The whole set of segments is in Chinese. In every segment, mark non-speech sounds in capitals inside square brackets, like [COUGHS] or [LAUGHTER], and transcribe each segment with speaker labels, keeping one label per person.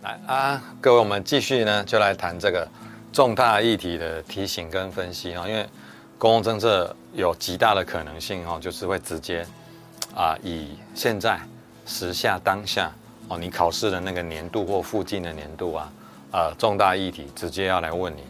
Speaker 1: 来啊，各位，我们继续呢，就来谈这个重大议题的提醒跟分析哈。因为公共政策有极大的可能性哦，就是会直接啊，以现在时下当下哦，你考试的那个年度或附近的年度啊，呃，重大议题直接要来问你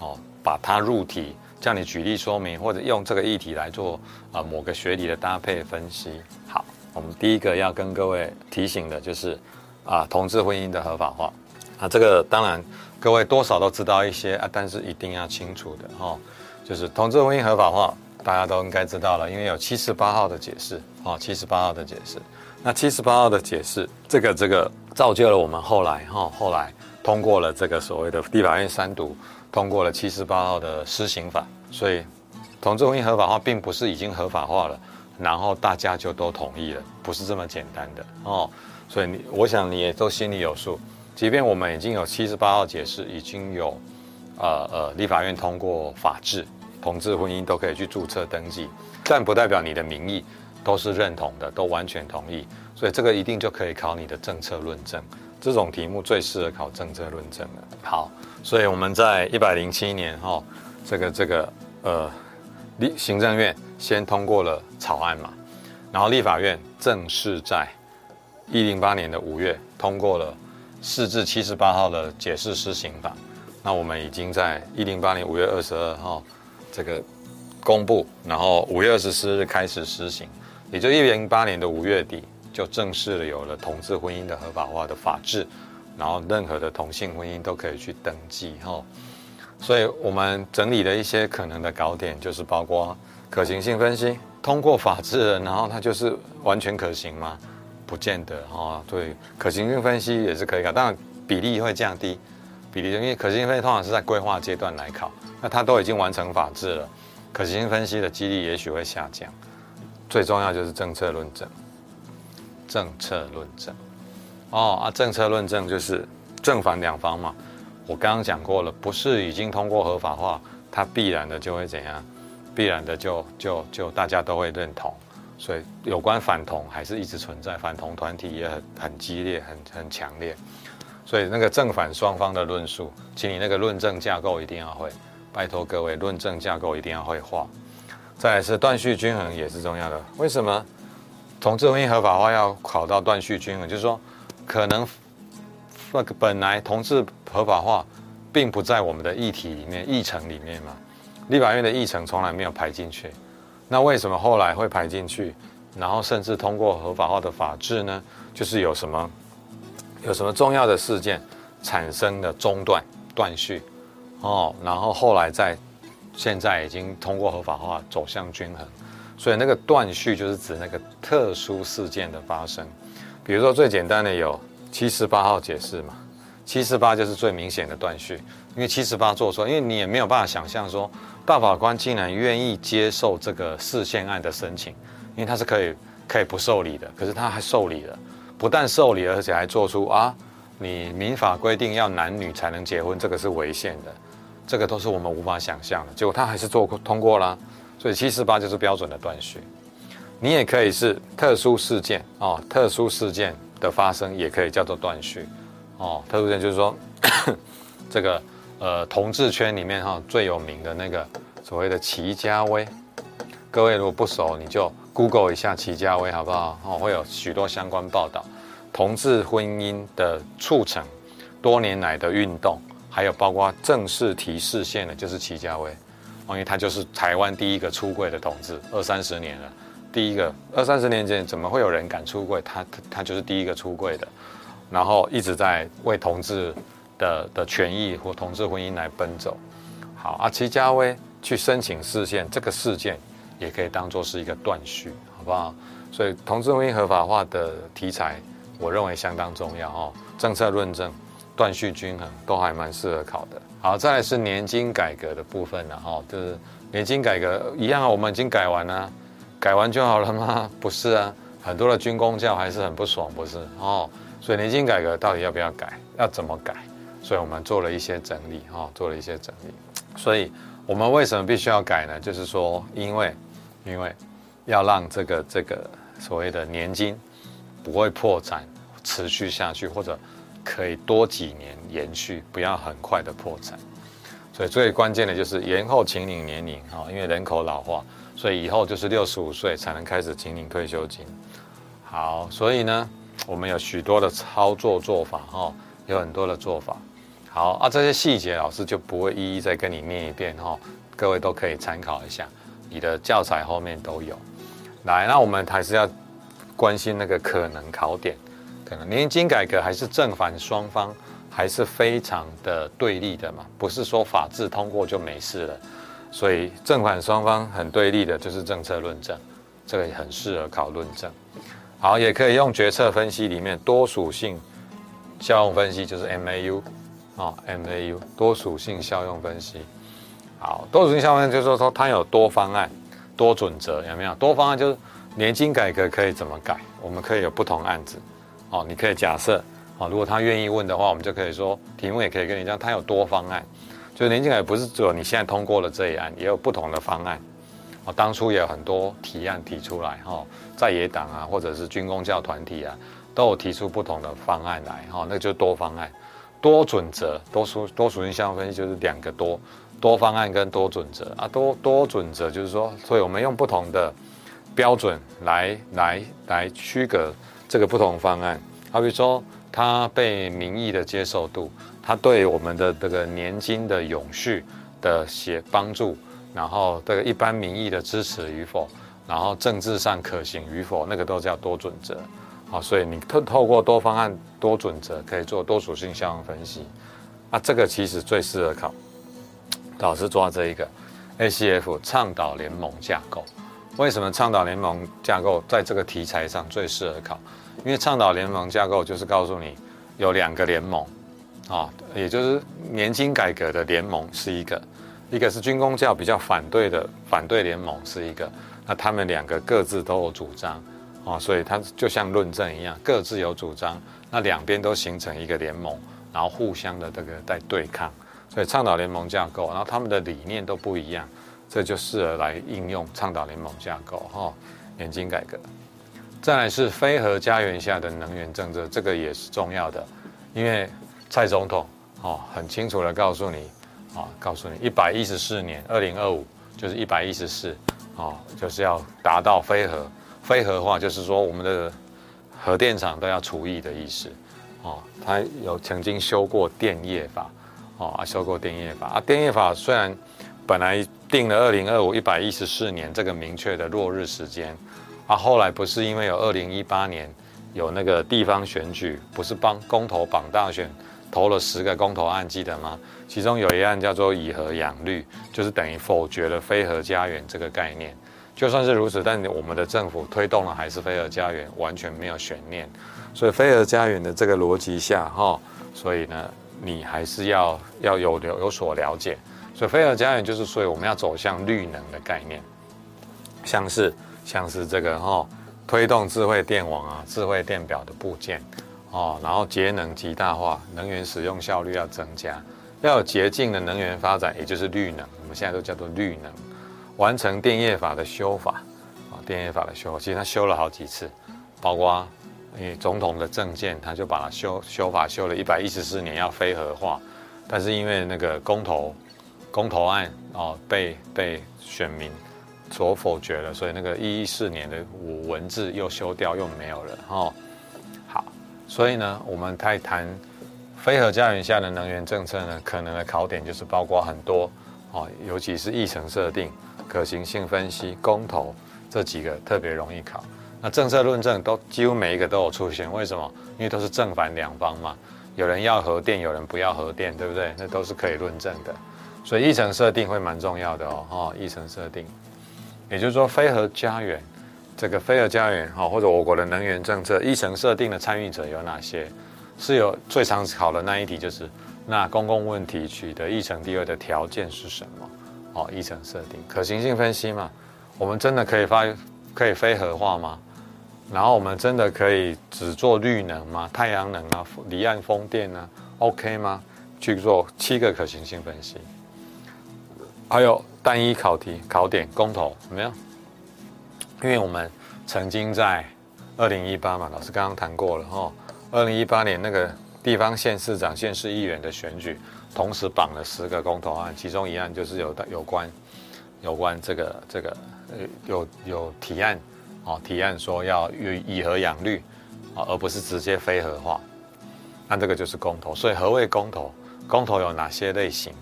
Speaker 1: 哦，把它入题，叫你举例说明，或者用这个议题来做啊某个学理的搭配分析。好，我们第一个要跟各位提醒的就是。啊，同志婚姻的合法化，啊，这个当然各位多少都知道一些啊，但是一定要清楚的哈、就是同志婚姻合法化，大家都应该知道了，因为有七十八号的解释，啊、七十八号的解释，那七十八号的解释，这个这个造就了我们后来哈、后来通过了这个所谓的立法院三读，通过了七十八号的施行法，所以同志婚姻合法化并不是已经合法化了，然后大家就都同意了，不是这么简单的哦。所以你，我想你也都心里有数。即便我们已经有七十八号解释，已经有，呃呃，立法院通过法制，同志婚姻都可以去注册登记，但不代表你的民意都是认同的，都完全同意。所以这个一定就可以考你的政策论证。这种题目最适合考政策论证了。好，所以我们在一百零七年哈、这个这个呃，立行政院先通过了草案嘛，然后立法院正式在。一零八年的五月通过了四至七十八号的解释施行法，那我们已经在一零八年五月二十二号这个公布，然后五月二十四日开始施行，也就一零八年的五月底就正式的有了同志婚姻的合法化的法制，然后任何的同性婚姻都可以去登记哈，所以我们整理了一些可能的搞点，就是包括可行性分析，通过法制，然后它就是完全可行吗？不见得哈，对，可行性分析也是可以考，当然比例会降低，比例因为可行性分析通常是在规划阶段来考，那它都已经完成法制了，可行性分析的几率也许会下降。最重要就是政策论证，政策论证，哦啊，政策论证就是正反两方嘛。我刚刚讲过了，不是已经通过合法化，它必然的就会怎样，必然的就就就大家都会认同。所以有关反同还是一直存在，反同团体也很很激烈，很很强烈。所以那个正反双方的论述，请你那个论证架构一定要会，拜托各位，论证架构一定要会画。再来是断续均衡也是重要的。为什么同志婚姻合法化要考到断续均衡？就是说，可能那个本来同志合法化并不在我们的议题里面、议程里面嘛，立法院的议程从来没有排进去。那为什么后来会排进去，然后甚至通过合法化的法制呢？就是有什么有什么重要的事件产生的中断断续哦，然后后来在现在已经通过合法化走向均衡，所以那个断续就是指那个特殊事件的发生。比如说最简单的有七十八号解释嘛，七十八就是最明显的断续，因为七十八做错，因为你也没有办法想象说。大法官竟然愿意接受这个释宪案的申请，因为他是可以可以不受理的，可是他还受理了，不但受理，而且还做出啊，你民法规定要男女才能结婚，这个是违宪的，这个都是我们无法想象的。结果他还是做通过啦，所以七十八就是标准的断续。你也可以是特殊事件哦，特殊事件的发生也可以叫做断续哦。特殊事件就是说 [COUGHS] 这个。呃，同志圈里面哈最有名的那个所谓的齐家威，各位如果不熟，你就 Google 一下齐家威好不好？哦，会有许多相关报道。同志婚姻的促成，多年来的运动，还有包括正式提示线的，就是齐家威，因为他就是台湾第一个出柜的同志，二三十年了，第一个二三十年前怎么会有人敢出柜？他他就是第一个出柜的，然后一直在为同志。的的权益或同志婚姻来奔走，好啊，齐家威去申请事件，这个事件也可以当做是一个断续，好不好？所以同志婚姻合法化的题材，我认为相当重要哦。政策论证、断续均衡都还蛮适合考的。好，再来是年金改革的部分了哈，就是年金改革一样啊，我们已经改完了，改完就好了吗？[LAUGHS] 不是啊，很多的军工教还是很不爽，不是哦。所以年金改革到底要不要改？要怎么改？所以我们做了一些整理，哈，做了一些整理。所以我们为什么必须要改呢？就是说，因为，因为要让这个这个所谓的年金不会破产，持续下去，或者可以多几年延续，不要很快的破产。所以最关键的就是延后请领年龄哈，因为人口老化，所以以后就是六十五岁才能开始请领退休金。好，所以呢，我们有许多的操作做法哈，有很多的做法。好啊，这些细节老师就不会一一再跟你念一遍哈，各位都可以参考一下，你的教材后面都有。来，那我们还是要关心那个可能考点，可能年金改革还是正反双方还是非常的对立的嘛，不是说法制通过就没事了，所以正反双方很对立的就是政策论证，这个也很适合考论证。好，也可以用决策分析里面多属性效用分析，就是 MAU 啊，MAU 多属性效用分析。好，多属性效用就是说它有多方案。多准则有没有？多方案就是年金改革可以怎么改？我们可以有不同案子，哦，你可以假设，哦，如果他愿意问的话，我们就可以说题目也可以跟你讲，他有多方案，就是年金改革不是只有你现在通过了这一案，也有不同的方案，哦，当初也有很多提案提出来，哈，在野党啊，或者是军工教团体啊，都有提出不同的方案来，哈，那就多方案，多准则，多数多属性效用分析就是两个多。多方案跟多准则啊，多多准则就是说，所以我们用不同的标准来来来区隔这个不同方案。好比如说，它被民意的接受度，它对我们的这个年金的永续的协帮助，然后这个一般民意的支持与否，然后政治上可行与否，那个都叫多准则。好，所以你透透过多方案、多准则，可以做多属性效用分析。啊，这个其实最适合考。老师抓这一个，ACF 倡导联盟架构，为什么倡导联盟架构在这个题材上最适合考？因为倡导联盟架构就是告诉你有两个联盟，啊，也就是年金改革的联盟是一个，一个是军公教比较反对的反对联盟是一个，那他们两个各自都有主张，啊，所以它就像论证一样，各自有主张，那两边都形成一个联盟，然后互相的这个在对抗。所以倡导联盟架构，然后他们的理念都不一样，这就适合来应用倡导联盟架构哈。年金改革，再来是非核家园下的能源政策，这个也是重要的，因为蔡总统哦很清楚的告诉你啊，告诉你一百一十四年二零二五就是一百一十四哦，就是要达到非核非核化，就是说我们的核电厂都要除役的意思哦。他有曾经修过电业法。哦啊，修过电业法啊，电业法虽然本来定了二零二五一百一十四年这个明确的落日时间，啊，后来不是因为有二零一八年有那个地方选举，不是帮公投绑大选投了十个公投案，记得吗？其中有一案叫做以核养绿，就是等于否决了非核家园这个概念。就算是如此，但我们的政府推动了还是非核家园，完全没有悬念。所以非核家园的这个逻辑下，哈，所以呢。你还是要要有有有所了解，所以非核家园就是，所以我们要走向绿能的概念，像是像是这个哈、哦，推动智慧电网啊、智慧电表的部件哦，然后节能极大化，能源使用效率要增加，要有洁净的能源发展，也就是绿能，我们现在都叫做绿能，完成电业法的修法啊，电业法的修法，其实他修了好几次，包括。因为总统的政见，他就把它修修法修了一百一十四年要非核化，但是因为那个公投公投案哦被被选民所否决了，所以那个一一四年的五文字又修掉又没有了哦。好，所以呢，我们在谈非核家园下的能源政策呢，可能的考点就是包括很多哦，尤其是议程设定、可行性分析、公投这几个特别容易考。那政策论证都几乎每一个都有出现，为什么？因为都是正反两方嘛，有人要核电，有人不要核电，对不对？那都是可以论证的，所以议程设定会蛮重要的哦，哈，议程设定，也就是说非核家园，这个非核家园哈，或者我国的能源政策议程设定的参与者有哪些？是有最常考的那一题就是，那公共问题取得议程地位的条件是什么？哦，议程设定，可行性分析嘛，我们真的可以发可以非核化吗？然后我们真的可以只做绿能吗？太阳能啊，离岸风电、啊？OK 吗？去做七个可行性分析。还有单一考题考点公投有没有？因为我们曾经在二零一八嘛，老师刚刚谈过了哈。二零一八年那个地方县市长、县市议员的选举，同时绑了十个公投案，其中一案就是有有关有关这个这个呃有有提案哦，提案说要以以核养绿啊，而不是直接非核化，那这个就是公投。所以何谓公投？公投有哪些类型？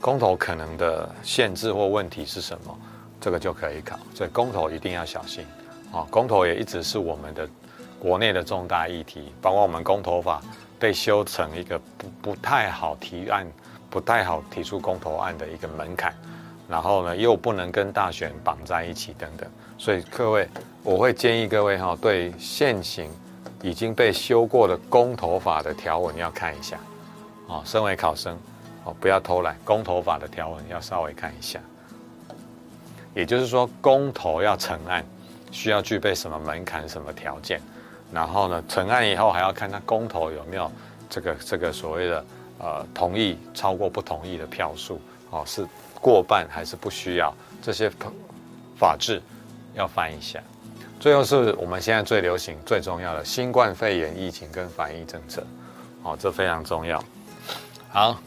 Speaker 1: 公投可能的限制或问题是什么？这个就可以考。所以公投一定要小心啊！公投也一直是我们的国内的重大议题，包括我们公投法。被修成一个不不太好提案、不太好提出公投案的一个门槛，然后呢，又不能跟大选绑在一起等等，所以各位，我会建议各位哈，对现行已经被修过的公投法的条文要看一下，哦，身为考生，哦，不要偷懒，公投法的条文要稍微看一下。也就是说，公投要成案，需要具备什么门槛、什么条件？然后呢，成案以后还要看他公投有没有这个这个所谓的呃同意超过不同意的票数哦，是过半还是不需要这些法制要翻一下。最后是我们现在最流行最重要的新冠肺炎疫情跟防疫政策，哦，这非常重要。好，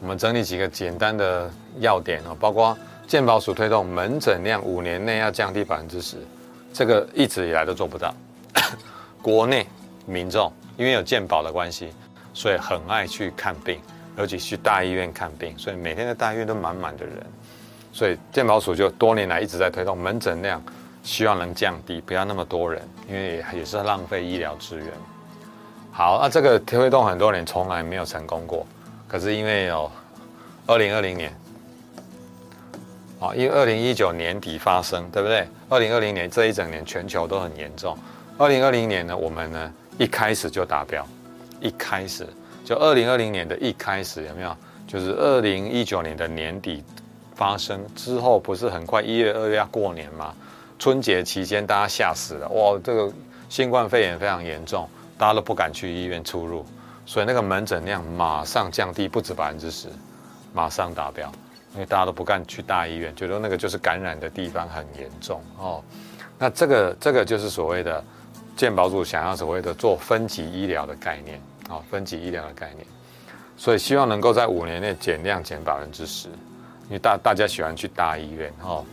Speaker 1: 我们整理几个简单的要点哦，包括健保署推动门诊量五年内要降低百分之十，这个一直以来都做不到。国内民众因为有健保的关系，所以很爱去看病，尤其去大医院看病，所以每天在大医院都满满的人。所以健保署就多年来一直在推动门诊量，希望能降低，不要那么多人，因为也也是浪费医疗资源。好，那这个推动很多年从来没有成功过，可是因为有二零二零年，啊，因为二零一九年底发生，对不对？二零二零年这一整年全球都很严重。二零二零年呢，我们呢一开始就达标，一开始就二零二零年的一开始有没有？就是二零一九年的年底发生之后，不是很快一月二月要过年吗？春节期间大家吓死了，哇，这个新冠肺炎非常严重，大家都不敢去医院出入，所以那个门诊量马上降低不止百分之十，马上达标，因为大家都不敢去大医院，觉得那个就是感染的地方很严重哦。那这个这个就是所谓的。健保署想要所谓的做分级医疗的概念啊，分级医疗的概念，所以希望能够在五年内减量减百分之十，因为大大家喜欢去大医院哦，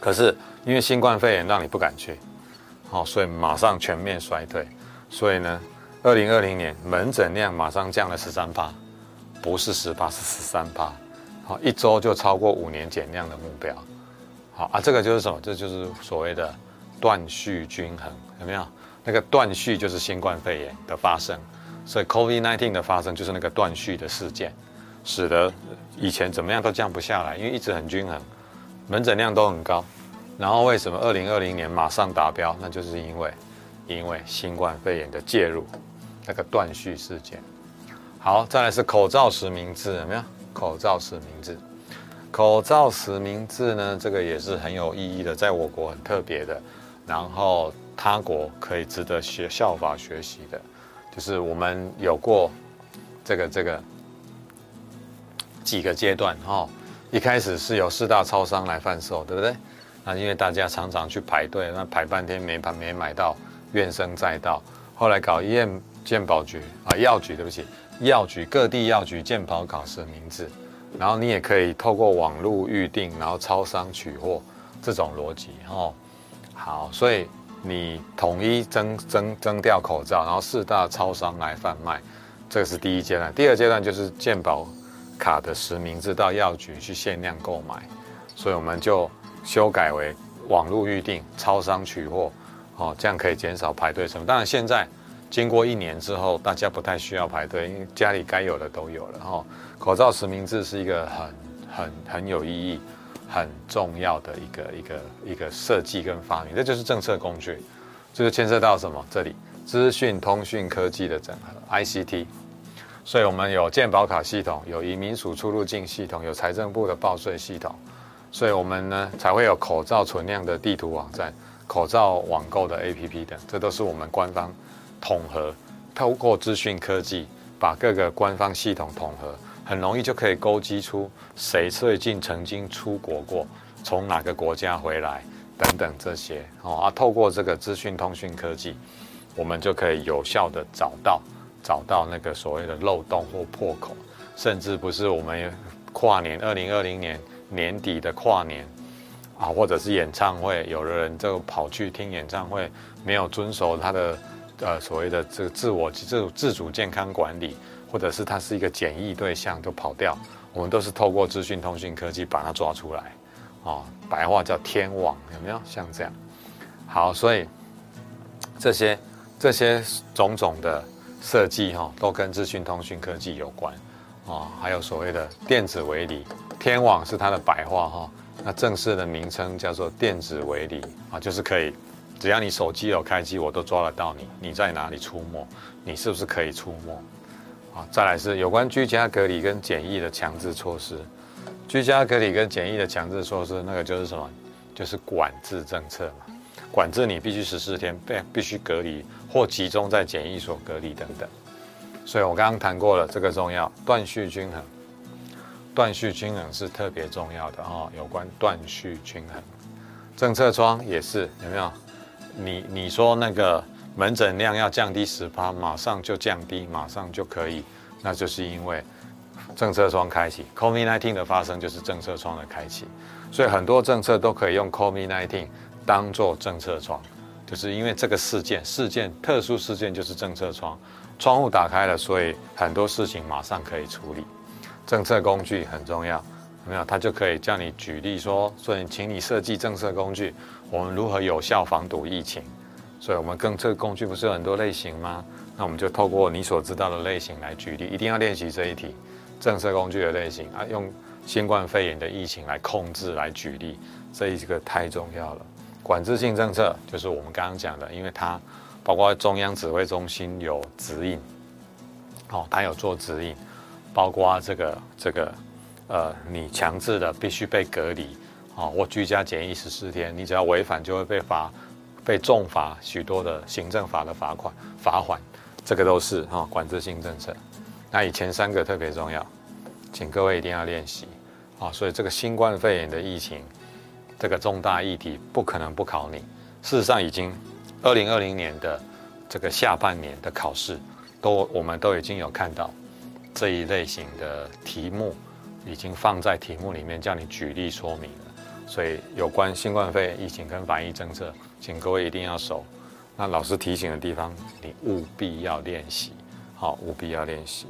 Speaker 1: 可是因为新冠肺炎让你不敢去，好，所以马上全面衰退，所以呢，二零二零年门诊量马上降了十三趴，不是十八是十三趴，好，一周就超过五年减量的目标，好啊，这个就是什么？这就是所谓的。断续均衡有没有？那个断续就是新冠肺炎的发生，所以 COVID-19 的发生就是那个断续的事件，使得以前怎么样都降不下来，因为一直很均衡，门诊量都很高。然后为什么二零二零年马上达标？那就是因为因为新冠肺炎的介入，那个断续事件。好，再来是口罩实名制有没有？口罩实名制，口罩实名制呢，这个也是很有意义的，在我国很特别的。然后他国可以值得学效法学习的，就是我们有过这个这个几个阶段哈、一开始是由四大超商来贩售，对不对？那因为大家常常去排队，那排半天没排没买到，怨声载道。后来搞验健保局啊，药局对不起，药局各地药局健保卡实名字，然后你也可以透过网络预订，然后超商取货这种逻辑哦。好，所以你统一征征征调口罩，然后四大超商来贩卖，这个是第一阶段。第二阶段就是健保卡的实名制到药局去限量购买，所以我们就修改为网络预订、超商取货，哦，这样可以减少排队什么。当然，现在经过一年之后，大家不太需要排队，因为家里该有的都有了。哦，口罩实名制是一个很很很有意义。很重要的一个一个一个设计跟发明，这就是政策工具，这就牵涉到什么？这里资讯通讯科技的整合 ICT，所以我们有健保卡系统，有移民署出入境系统，有财政部的报税系统，所以我们呢才会有口罩存量的地图网站、口罩网购的 APP 等，这都是我们官方统合，透过资讯科技把各个官方系统统合。很容易就可以勾稽出谁最近曾经出国过，从哪个国家回来等等这些。哦啊，透过这个资讯通讯科技，我们就可以有效的找到找到那个所谓的漏洞或破口，甚至不是我们跨年二零二零年年底的跨年啊，或者是演唱会，有的人就跑去听演唱会，没有遵守他的呃所谓的这个自我自自主健康管理，或者是他是一个检疫对象就跑掉，我们都是透过资讯通讯科技把它抓出来，哦，白话叫天网，有没有像这样？好，所以这些这些种种的设计哈，都跟资讯通讯科技有关。哦，还有所谓的电子围篱，天网是它的白话哈，那正式的名称叫做电子围篱啊，就是可以，只要你手机有开机，我都抓得到你，你在哪里出没，你是不是可以出没？啊？再来是有关居家隔离跟检疫的强制措施，居家隔离跟检疫的强制措施，那个就是什么？就是管制政策嘛。管制你必须十四天被必须隔离或集中在检疫所隔离等等，所以我刚刚谈过了，这个重要，断续均衡，断续均衡是特别重要的哦。有关断续均衡，政策窗也是有没有？你你说那个门诊量要降低十趴，马上就降低，马上就可以，那就是因为政策窗开启，COVID-19 的发生就是政策窗的开启，所以很多政策都可以用 COVID-19。当做政策窗，就是因为这个事件，事件特殊事件就是政策窗，窗户打开了，所以很多事情马上可以处理。政策工具很重要，有没有？他就可以叫你举例说，所以请你设计政策工具，我们如何有效防堵疫情？所以我们跟这个工具不是有很多类型吗？那我们就透过你所知道的类型来举例，一定要练习这一题，政策工具的类型啊，用新冠肺炎的疫情来控制来举例，这一个太重要了。管制性政策就是我们刚刚讲的，因为它包括中央指挥中心有指引，哦，它有做指引，包括这个这个呃，你强制的必须被隔离，哦，或居家检疫十四天，你只要违反就会被罚，被重罚许多的行政法的罚款罚款，这个都是哈、管制性政策。那以前三个特别重要，请各位一定要练习，啊、所以这个新冠肺炎的疫情。这个重大议题不可能不考你。事实上，已经二零二零年的这个下半年的考试，都我们都已经有看到这一类型的题目，已经放在题目里面叫你举例说明了。所以，有关新冠肺炎疫情跟防疫政策，请各位一定要熟。那老师提醒的地方，你务必要练习，好，务必要练习。